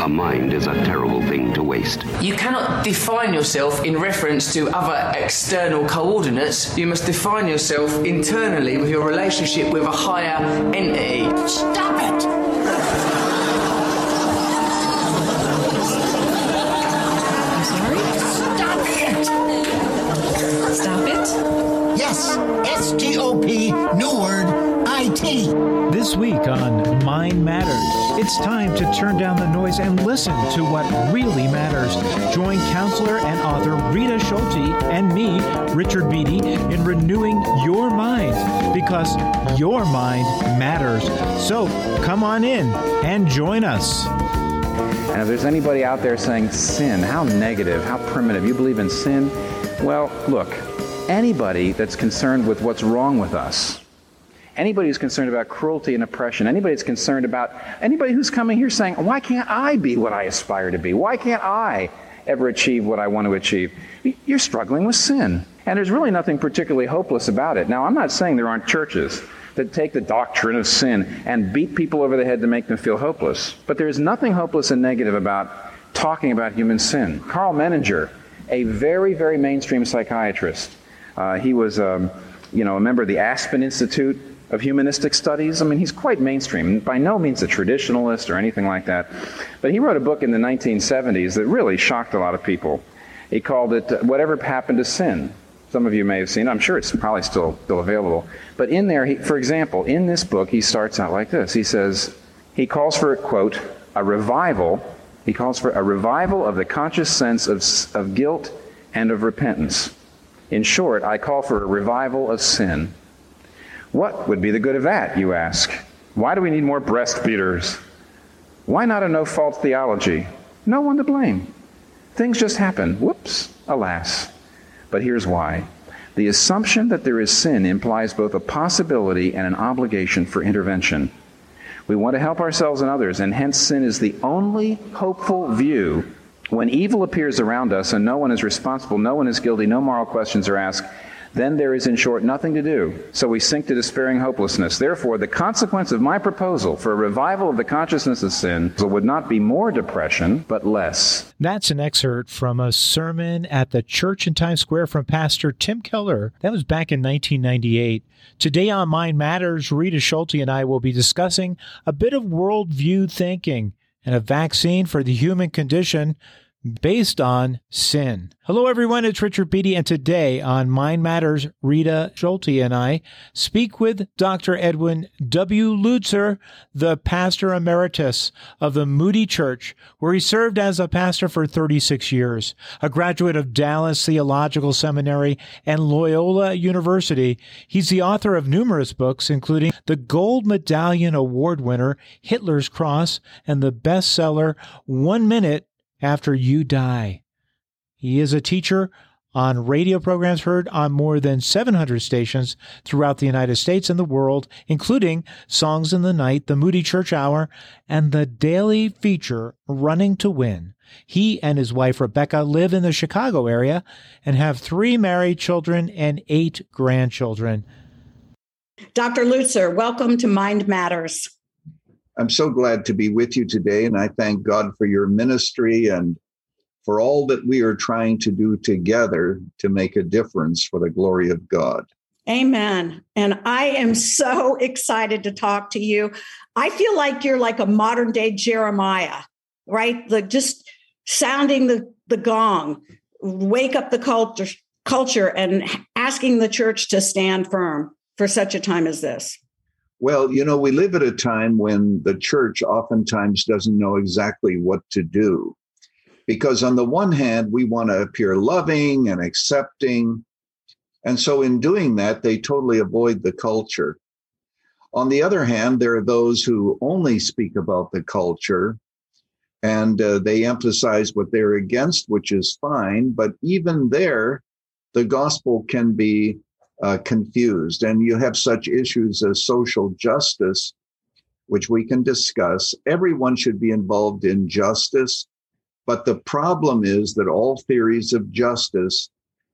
A mind is a terrible thing to waste. You cannot define yourself in reference to other external coordinates. You must define yourself internally with your relationship with a higher entity. Stop it! I'm sorry? Stop it! Stop it? Yes, S T O P, new word, I T. This week on Mind Matters, it's time to turn down the noise and listen to what really matters. Join counselor and author Rita Schulte and me, Richard Beatty, in renewing your mind because your mind matters. So come on in and join us. And if there's anybody out there saying sin, how negative, how primitive, you believe in sin? Well, look, anybody that's concerned with what's wrong with us, anybody who's concerned about cruelty and oppression, anybody that's concerned about, anybody who's coming here saying, why can't I be what I aspire to be? Why can't I ever achieve what I want to achieve? You're struggling with sin. And there's really nothing particularly hopeless about it. Now, I'm not saying there aren't churches that take the doctrine of sin and beat people over the head to make them feel hopeless. But there is nothing hopeless and negative about talking about human sin. Karl Menninger, a very, very mainstream psychiatrist, uh, he was, um, you know, a member of the Aspen Institute of Humanistic Studies. I mean, he's quite mainstream, by no means a traditionalist or anything like that. But he wrote a book in the 1970s that really shocked a lot of people. He called it uh, Whatever Happened to Sin. Some of you may have seen it. I'm sure it's probably still, still available. But in there, he, for example, in this book, he starts out like this. He says, he calls for, quote, a revival. He calls for a revival of the conscious sense of, of guilt and of repentance. In short, I call for a revival of sin. What would be the good of that, you ask? Why do we need more breast beaters? Why not a no fault theology? No one to blame. Things just happen. Whoops, alas. But here's why. The assumption that there is sin implies both a possibility and an obligation for intervention. We want to help ourselves and others, and hence sin is the only hopeful view when evil appears around us and no one is responsible, no one is guilty, no moral questions are asked. Then there is, in short, nothing to do. So we sink to despairing hopelessness. Therefore, the consequence of my proposal for a revival of the consciousness of sin would not be more depression, but less. That's an excerpt from a sermon at the church in Times Square from Pastor Tim Keller. That was back in 1998. Today on Mind Matters, Rita Schulte and I will be discussing a bit of worldview thinking and a vaccine for the human condition based on sin. Hello, everyone. It's Richard Beatty, and today on Mind Matters, Rita Schulte and I speak with Dr. Erwin W. Lutzer, the pastor emeritus of the Moody Church, where he served as a pastor for 36 years. A graduate of Dallas Theological Seminary and Loyola University, he's the author of numerous books, including the Gold Medallion Award winner, Hitler's Cross, and the bestseller, One Minute after you die. He is a teacher on radio programs heard on more than 700 stations throughout the United States and the world, including Songs in the Night, the Moody Church Hour, and the daily feature Running to Win. He and his wife Rebecca live in the Chicago area and have three married children and eight grandchildren. Dr. Lutzer, welcome to Mind Matters. I'm so glad to be with you today, and I thank God for your ministry and for all that we are trying to do together to make a difference for the glory of God. Amen. And I am so excited to talk to you. I feel like you're like a modern day Jeremiah, right? The just sounding the, the gong, wake up the culture, culture and asking the church to stand firm for such a time as this. Well, you know, we live at a time when the church oftentimes doesn't know exactly what to do. Because on the one hand, we want to appear loving and accepting. And so in doing that, they totally avoid the culture. On the other hand, there are those who only speak about the culture and uh, they emphasize what they're against, which is fine. But even there, the gospel can be uh, confused. And you have such issues as social justice, which we can discuss. Everyone should be involved in justice. But the problem is that all theories of justice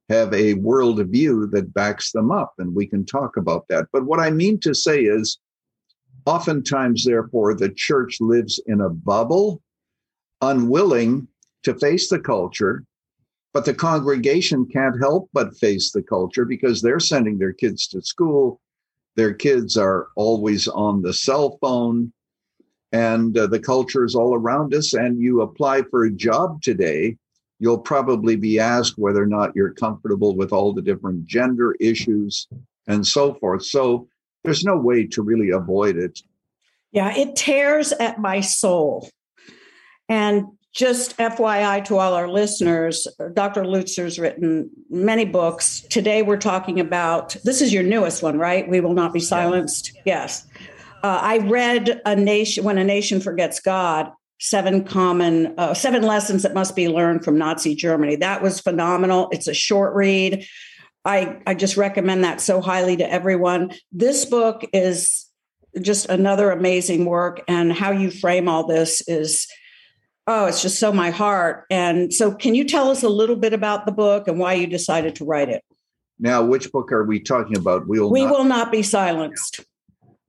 have a worldview that backs them up, and we can talk about that. But what I mean to say is, oftentimes, therefore, the church lives in a bubble unwilling to face the culture, but the congregation can't help but face the culture because they're sending their kids to school. Their kids are always on the cell phone, and uh, the culture is all around us. And you apply for a job today, you'll probably be asked whether or not you're comfortable with all the different gender issues and so forth. So there's no way to really avoid it. Yeah, it tears at my soul. And just FYI to all our listeners, Dr. Lutzer's written many books. Today we're talking about this is your newest one, right? We Will Not Be Silenced. Yes. Uh, I read a nation when a nation forgets God, seven common uh, seven lessons that must be learned from Nazi Germany. That was phenomenal. It's a short read. I, I just recommend that so highly to everyone. This book is just another amazing work, and how you frame all this is oh, it's just so my heart. And so, can you tell us a little bit about the book and why you decided to write it? Now, which book are we talking about? We will, we not, will not be silenced.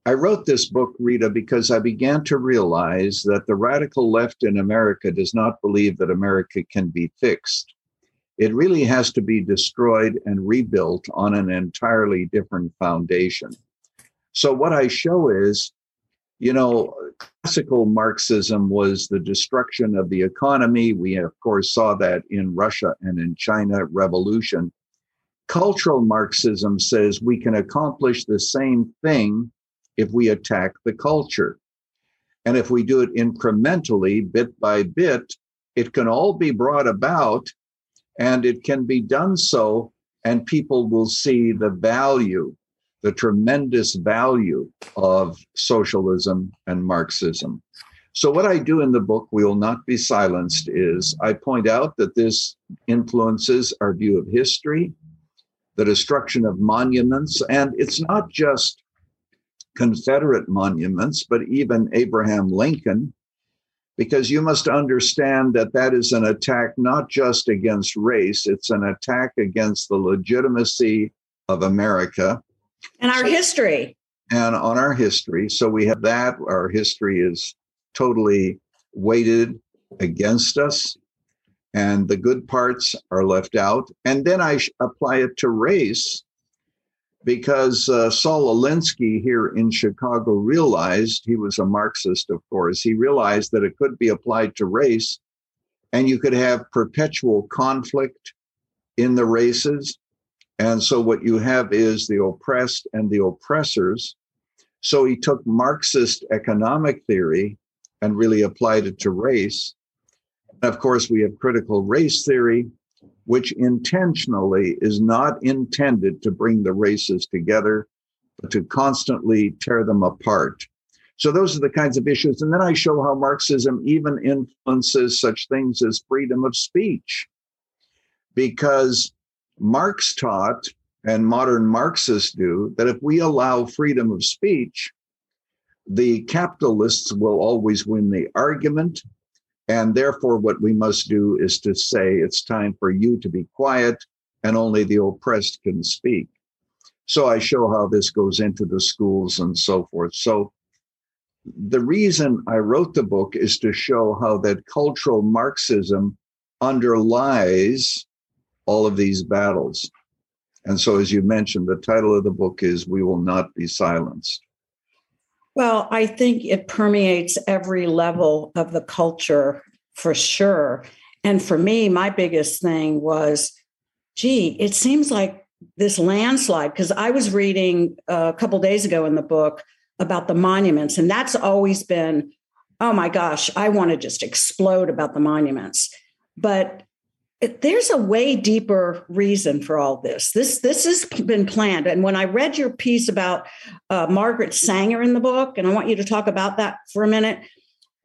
I wrote this book, Rita, because I began to realize that the radical left in America does not believe that America can be fixed. It really has to be destroyed and rebuilt on an entirely different foundation. So, what I show is, you know, classical Marxism was the destruction of the economy. We, of course, saw that in Russia and in China revolution. Cultural Marxism says we can accomplish the same thing if we attack the culture. And if we do it incrementally, bit by bit, it can all be brought about and it can be done so, and people will see the value, the tremendous value of socialism and Marxism. So, what I do in the book, We Will Not Be Silenced, is I point out that this influences our view of history, the destruction of monuments, and it's not just Confederate monuments, but even Abraham Lincoln because you must understand that that is an attack not just against race, it's an attack against the legitimacy of America and our so, history. And on our history. So we have that. Our history is totally weighted against us, and the good parts are left out. And then I apply it to race because uh, Saul Alinsky here in Chicago realized he was a Marxist, of course. He realized that it could be applied to race, and you could have perpetual conflict in the races. And so, what you have is the oppressed and the oppressors. So, he took Marxist economic theory and really applied it to race. And of course, we have critical race theory, which intentionally is not intended to bring the races together, but to constantly tear them apart. So those are the kinds of issues. And then I show how Marxism even influences such things as freedom of speech. Because Marx taught, and modern Marxists do, that if we allow freedom of speech, the capitalists will always win the argument and therefore, what we must do is to say it's time for you to be quiet and only the oppressed can speak. So I show how this goes into the schools and so forth. So the reason I wrote the book is to show how that cultural Marxism underlies all of these battles. And so, as you mentioned, the title of the book is We Will Not Be Silenced. Well, I think it permeates every level of the culture for sure. And for me, my biggest thing was, gee, it seems like this landslide, because I was reading a couple days ago in the book about the monuments, and that's always been, oh my gosh, I want to just explode about the monuments. But there's a way deeper reason for all this. This this has been planned. And when I read your piece about uh, Margaret Sanger in the book, and I want you to talk about that for a minute.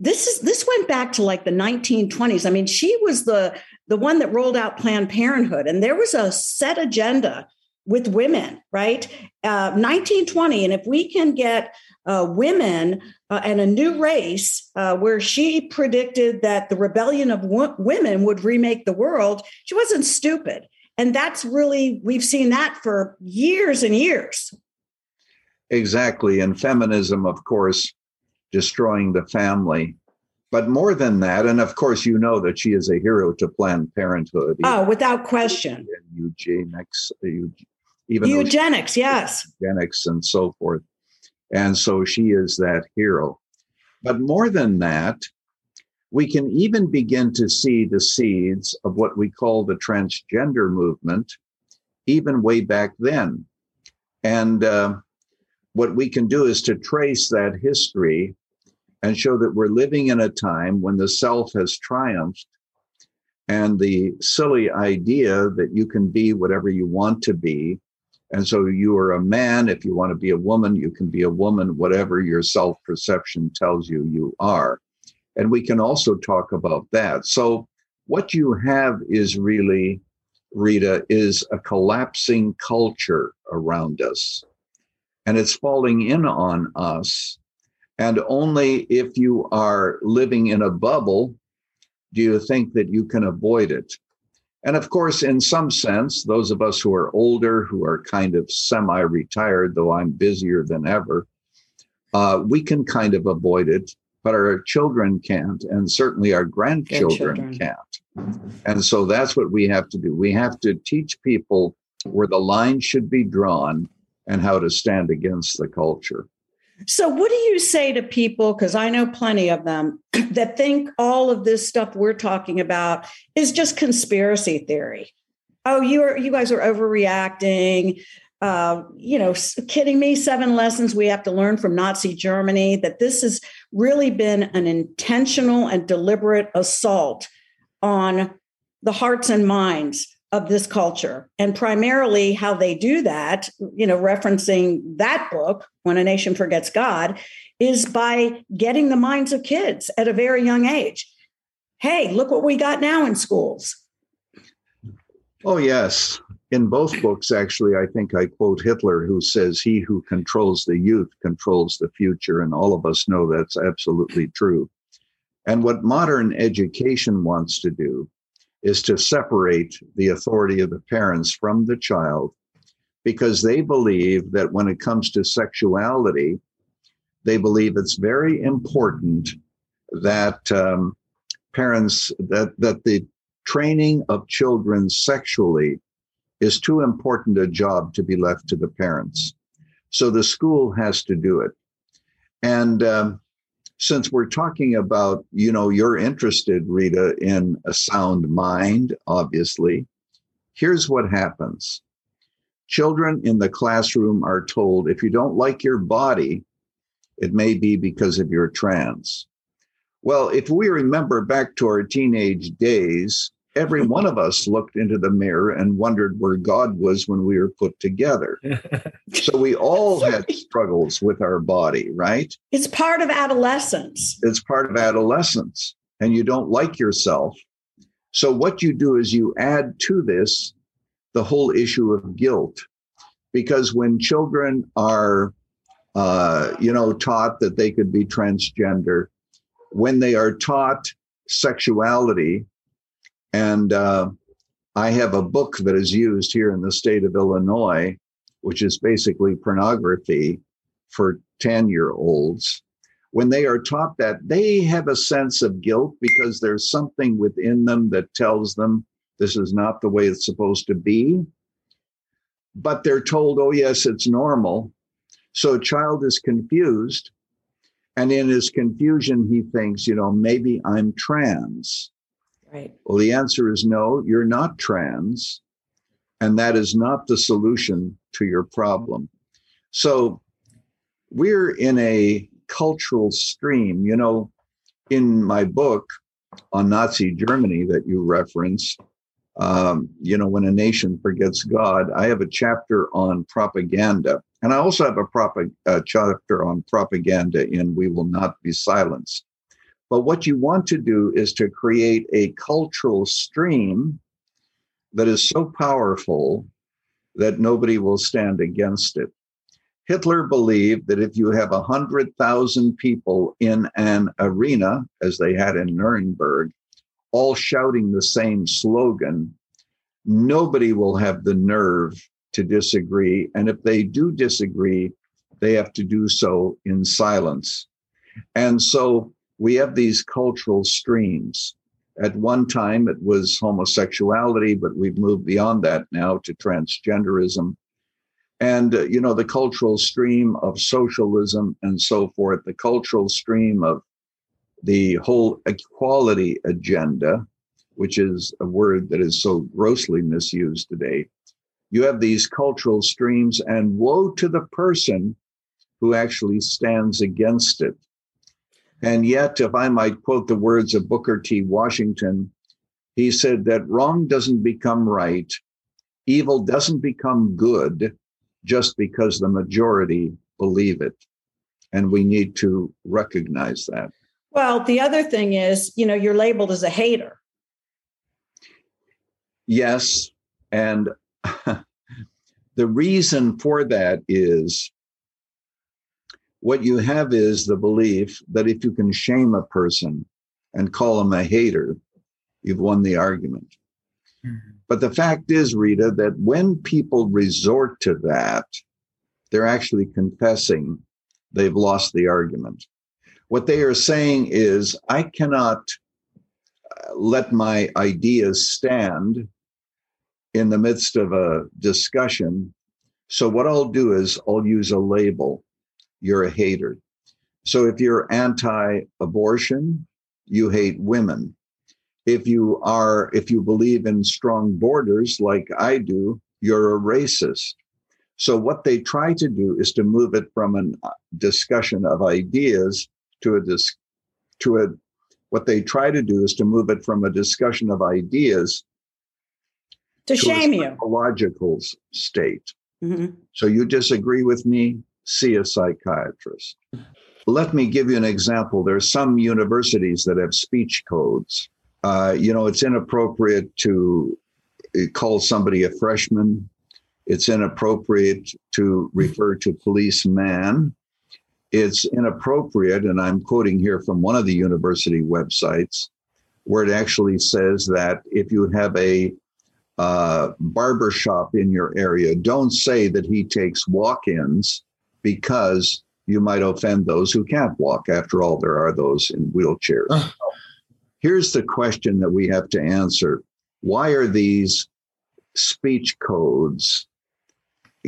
This is this went back to like the 1920s. I mean, she was the the one that rolled out Planned Parenthood, and there was a set agenda with women, right? Uh, 1920. And if we can get uh, women uh, and a new race uh, where she predicted that the rebellion of w- women would remake the world, she wasn't stupid. And that's really, we've seen that for years and years. Exactly. And feminism, of course, destroying the family. But more than that, and of course, you know that she is a hero to Planned Parenthood. Oh, without question. Eugenics, even eugenics, yes, eugenics, and so forth. And so she is that hero. But more than that, we can even begin to see the seeds of what we call the transgender movement, even way back then. And uh, what we can do is to trace that history and show that we're living in a time when the self has triumphed and the silly idea that you can be whatever you want to be. And so you are a man. If you want to be a woman, you can be a woman, whatever your self perception tells you you are. And we can also talk about that. So, what you have is really, Rita, is a collapsing culture around us. And it's falling in on us and only if you are living in a bubble do you think that you can avoid it. And of course, in some sense, those of us who are older, who are kind of semi retired, though I'm busier than ever, uh, we can kind of avoid it, but our children can't, and certainly our grandchildren, can't. And so that's what we have to do. We have to teach people where the line should be drawn and how to stand against the culture. So, what do you say to people? Because I know plenty of them that think all of this stuff we're talking about is just conspiracy theory. Oh, you are you guys are overreacting. Uh, you know, kidding me? Seven lessons we have to learn from Nazi Germany. That this has really been an intentional and deliberate assault on the hearts and minds of this culture. And primarily how they do that you know referencing that book when a nation forgets god is by getting the minds of kids at a very young age. Hey look what we got now in schools. Oh yes. In both books actually i think i quote hitler who says he who controls the youth controls the future and all of us know that's absolutely true. And what modern education wants to do is to separate the authority of the parents from the child because they believe that when it comes to sexuality, they believe it's very important that um, parents that that the training of children sexually is too important a job to be left to the parents. So the school has to do it. And um, since we're talking about, you know, you're interested, Rita, in a sound mind, obviously, here's what happens. Children in the classroom are told if you don't like your body, it may be because of your trans. Well, if we remember back to our teenage days, every one of us looked into the mirror and wondered where God was when we were put together. so we all had struggles with our body, right? It's part of adolescence. It's part of adolescence, and you don't like yourself. So what you do is you add to this the whole issue of guilt, because when children are, uh, you know, taught that they could be transgender, when they are taught sexuality and uh, I have a book that is used here in the state of Illinois, which is basically pornography for 10 year olds. When they are taught that, they have a sense of guilt because there's something within them that tells them this is not the way it's supposed to be. But they're told, oh, yes, it's normal. So a child is confused. And in his confusion, he thinks, you know, maybe I'm trans. Right. Well, the answer is no, you're not trans. And that is not the solution to your problem. So we're in a cultural stream. You know, in my book on Nazi Germany that you referenced, um, you know, when a nation forgets God, I have a chapter on propaganda. And I also have a, prop- a chapter on propaganda in We Will Not Be Silenced. But what you want to do is to create a cultural stream that is so powerful that nobody will stand against it. Hitler believed that if you have 100,000 people in an arena, as they had in Nuremberg, all shouting the same slogan, nobody will have the nerve to disagree. And if they do disagree, they have to do so in silence. And so we have these cultural streams. At one time, it was homosexuality, but we've moved beyond that now to transgenderism. And, uh, you know, the cultural stream of socialism and so forth, the cultural stream of the whole equality agenda, which is a word that is so grossly misused today. You have these cultural streams, and woe to the person who actually stands against it. And yet, if I might quote the words of Booker T. Washington, he said that wrong doesn't become right, evil doesn't become good just because the majority believe it. And we need to recognize that. Well, the other thing is, you know, you're labeled as a hater. Yes. And the reason for that is what you have is the belief that if you can shame a person and call them a hater, you've won the argument. Mm-hmm. But the fact is, Rita, that when people resort to that, they're actually confessing they've lost the argument. What they are saying is, I cannot uh, let my ideas stand in the midst of a discussion. So, what I'll do is I'll use a label you're a hater. So if you're anti abortion, you hate women. If you are, if you believe in strong borders like I do, you're a racist. So what they try to do is to move it from a uh, discussion of ideas to a dis- to a what they try to do is to move it from a discussion of ideas to, to shame you logical state. Mm-hmm. So you disagree with me? See a psychiatrist. Let me give you an example. There are some universities that have speech codes. Uh, you know, it's inappropriate to uh, call somebody a freshman. It's inappropriate to refer to policeman. It's inappropriate, and I'm quoting here from one of the university websites, where it actually says that if you have a uh, barber shop in your area, don't say that he takes walk ins because you might offend those who can't walk. After all, there are those in wheelchairs. Uh. Here's the question that we have to answer Why are these speech codes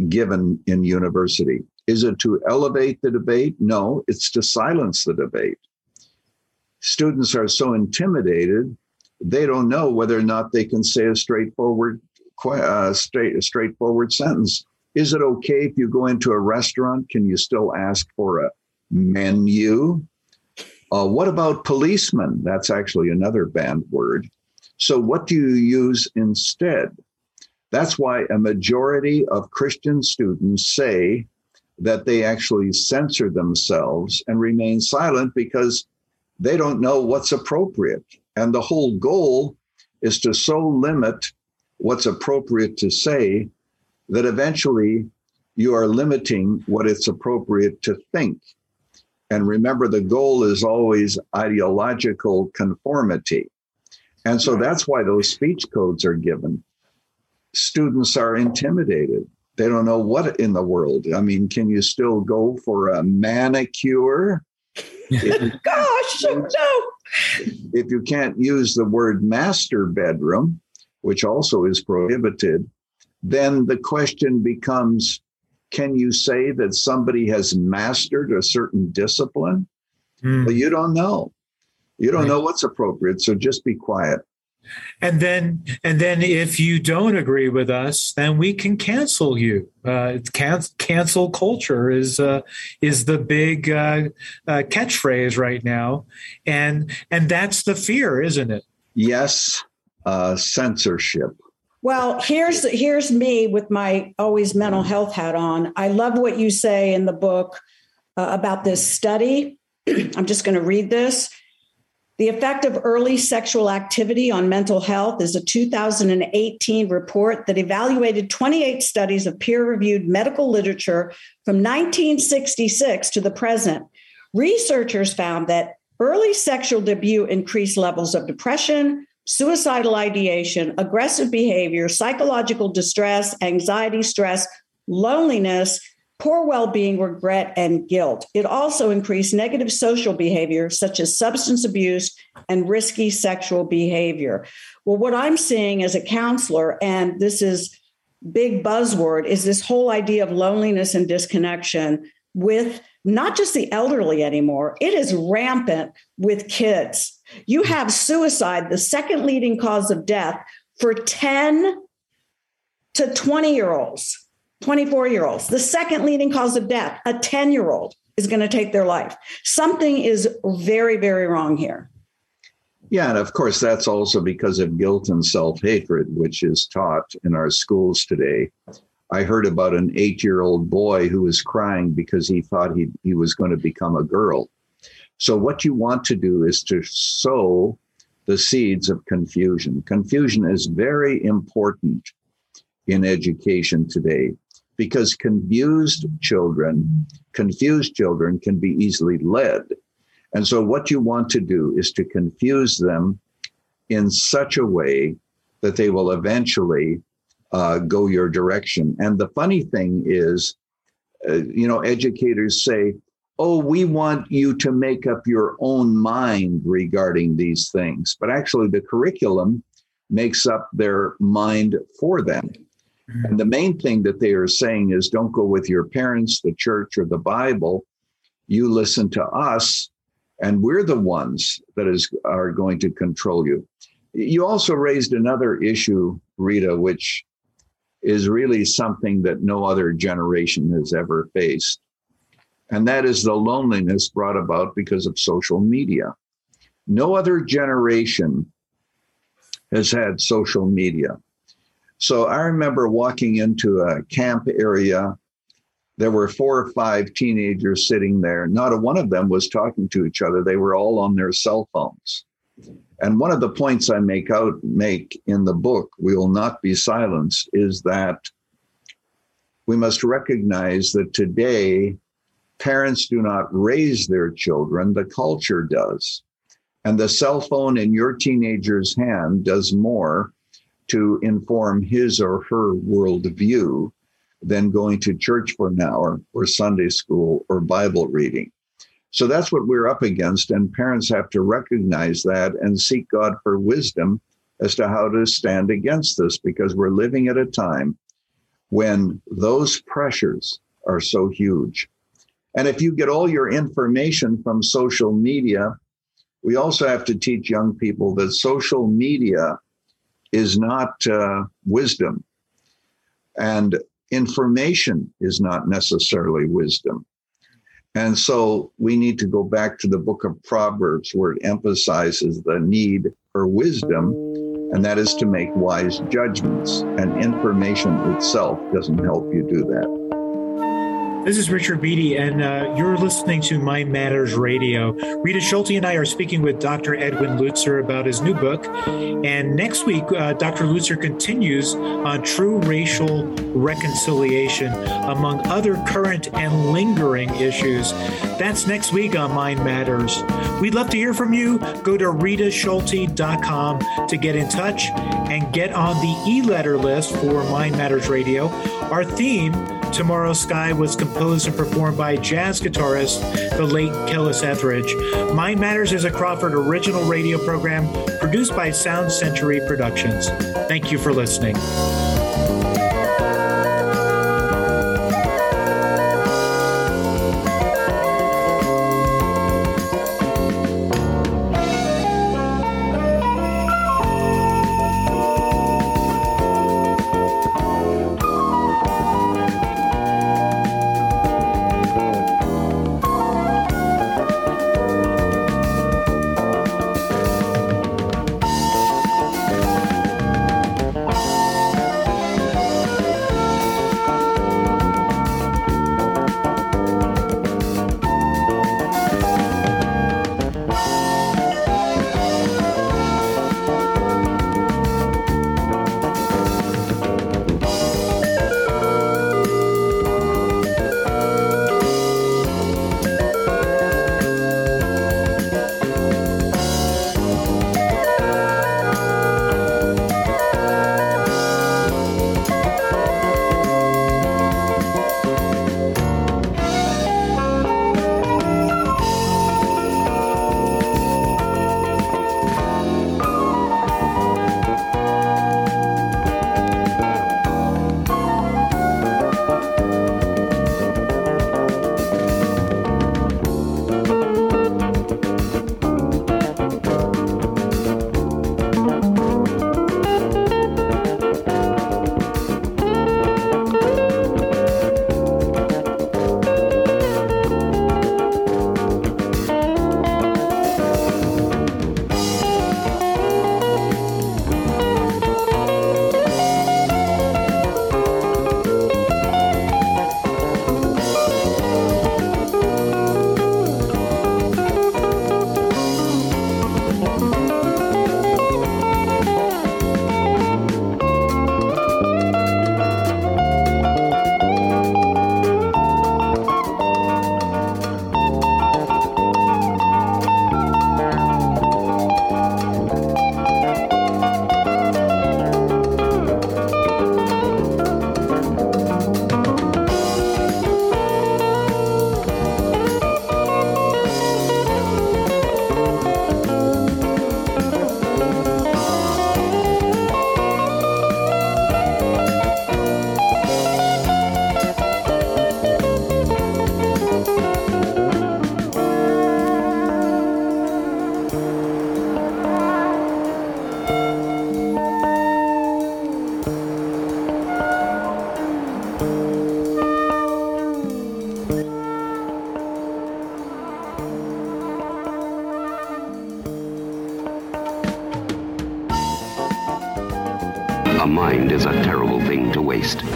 given in university? Is it to elevate the debate? No, it's to silence the debate. Students are so intimidated, they don't know whether or not they can say a straightforward, uh, straight, a straightforward sentence. Is it okay if you go into a restaurant? Can you still ask for a menu? Uh, what about policemen? That's actually another banned word. So, what do you use instead? That's why a majority of Christian students say that they actually censor themselves and remain silent because they don't know what's appropriate. And the whole goal is to so limit what's appropriate to say that eventually you are limiting what it's appropriate to think. And remember, the goal is always ideological conformity. And so that's why those speech codes are given. Students are intimidated. They don't know what in the world. I mean, can you still go for a manicure? Gosh, no. If you can't use the word master bedroom, which also is prohibited, then the question becomes can you say that somebody has mastered a certain discipline? Mm. Well, you don't know. You don't right. know what's appropriate, so just be quiet. And then, and then, if you don't agree with us, then we can cancel you. Uh, can- cancel culture is uh, is the big uh, uh, catchphrase right now, and and that's the fear, isn't it? Yes, uh, censorship. Well, here's here's me with my always mental health hat on. I love what you say in the book uh, about this study. I'm just going to read this. The effect of early sexual activity on mental health is a 2018 report that evaluated 28 studies of peer reviewed medical literature from 1966 to the present. Researchers found that early sexual debut increased levels of depression, suicidal ideation, aggressive behavior, psychological distress, anxiety, stress, loneliness, poor well being, regret, and guilt. It also increased negative social behavior, such as substance abuse and risky sexual behavior. Well, what I'm seeing as a counselor, and this is big buzzword, is this whole idea of loneliness and disconnection with not just the elderly anymore, it is rampant with kids. You have suicide, the second leading cause of death for 10 to 20 year olds. 24 year olds. The second leading cause of death, a 10 year old is going to take their life. Something is very, very wrong here. Yeah, and of course, that's also because of guilt and self hatred, which is taught in our schools today. I heard about an eight year old boy who was crying because he thought he, he was going to become a girl. So, what you want to do is to sow the seeds of confusion. Confusion is very important in education today because confused children, confused children can be easily led. And so what you want to do is to confuse them in such a way that they will eventually uh, go your direction. And the funny thing is, uh, you know, educators say, oh, we want you to make up your own mind regarding these things. But actually, the curriculum makes up their mind for them. Mm-hmm. And the main thing that they are saying is don't go with your parents, the church, or the Bible. You listen to us, and we're the ones that is are going to control you. You also raised another issue, Rita, which is really something that no other generation has ever faced. And that is the loneliness brought about because of social media. No other generation has had social media. So I remember walking into a camp area. There were four or five teenagers sitting there. Not a one of them was talking to each other. They were all on their cell phones. And one of the points I make out make in the book, We Will Not Be Silenced, is that we must recognize that today parents do not raise their children, the culture does. And the cell phone in your teenager's hand does more to inform his or her worldview than going to church for an hour or Sunday school or Bible reading. So that's what we're up against. And parents have to recognize that and seek God for wisdom as to how to stand against this because we're living at a time when those pressures are so huge. And if you get all your information from social media, we also have to teach young people that social media is not uh, wisdom, and information is not necessarily wisdom. And so we need to go back to the book of Proverbs where it emphasizes the need for wisdom, and that is to make wise judgments. And information itself doesn't help you do that. This is Richard Beatty, and uh, you're listening to Mind Matters Radio. Rita Schulte and I are speaking with Dr. Erwin Lutzer about his new book. And next week, uh, Dr. Lutzer continues on true racial reconciliation, among other current and lingering issues. That's next week on Mind Matters. We'd love to hear from you. Go to ritaschulte.com to get in touch and get on the e letter list for Mind Matters Radio. Our theme, Tomorrow's Sky, was composed and performed by jazz guitarist, the late Kellis Etheridge. Mind Matters is a Crawford original radio program produced by Sound Century Productions. Thank you for listening.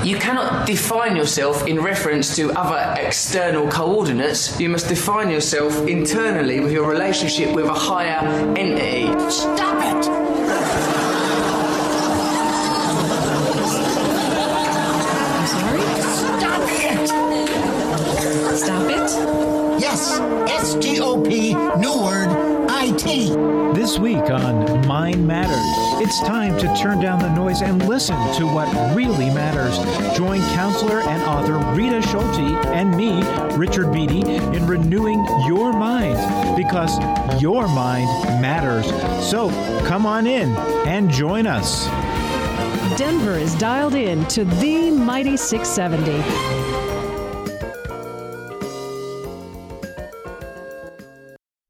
You cannot define yourself in reference to other external coordinates. You must define yourself internally with your relationship with a higher entity. Stop it! Sorry? Stop it! Stop it? Yes, S T O P, new word, I T. This week on Mind Matters, it's time to turn down the noise and listen to what really matters. Join counselor and author Rita Schulte and me, Richard Beatty, in renewing your mind because your mind matters. So come on in and join us. Denver is dialed in to the Mighty 670.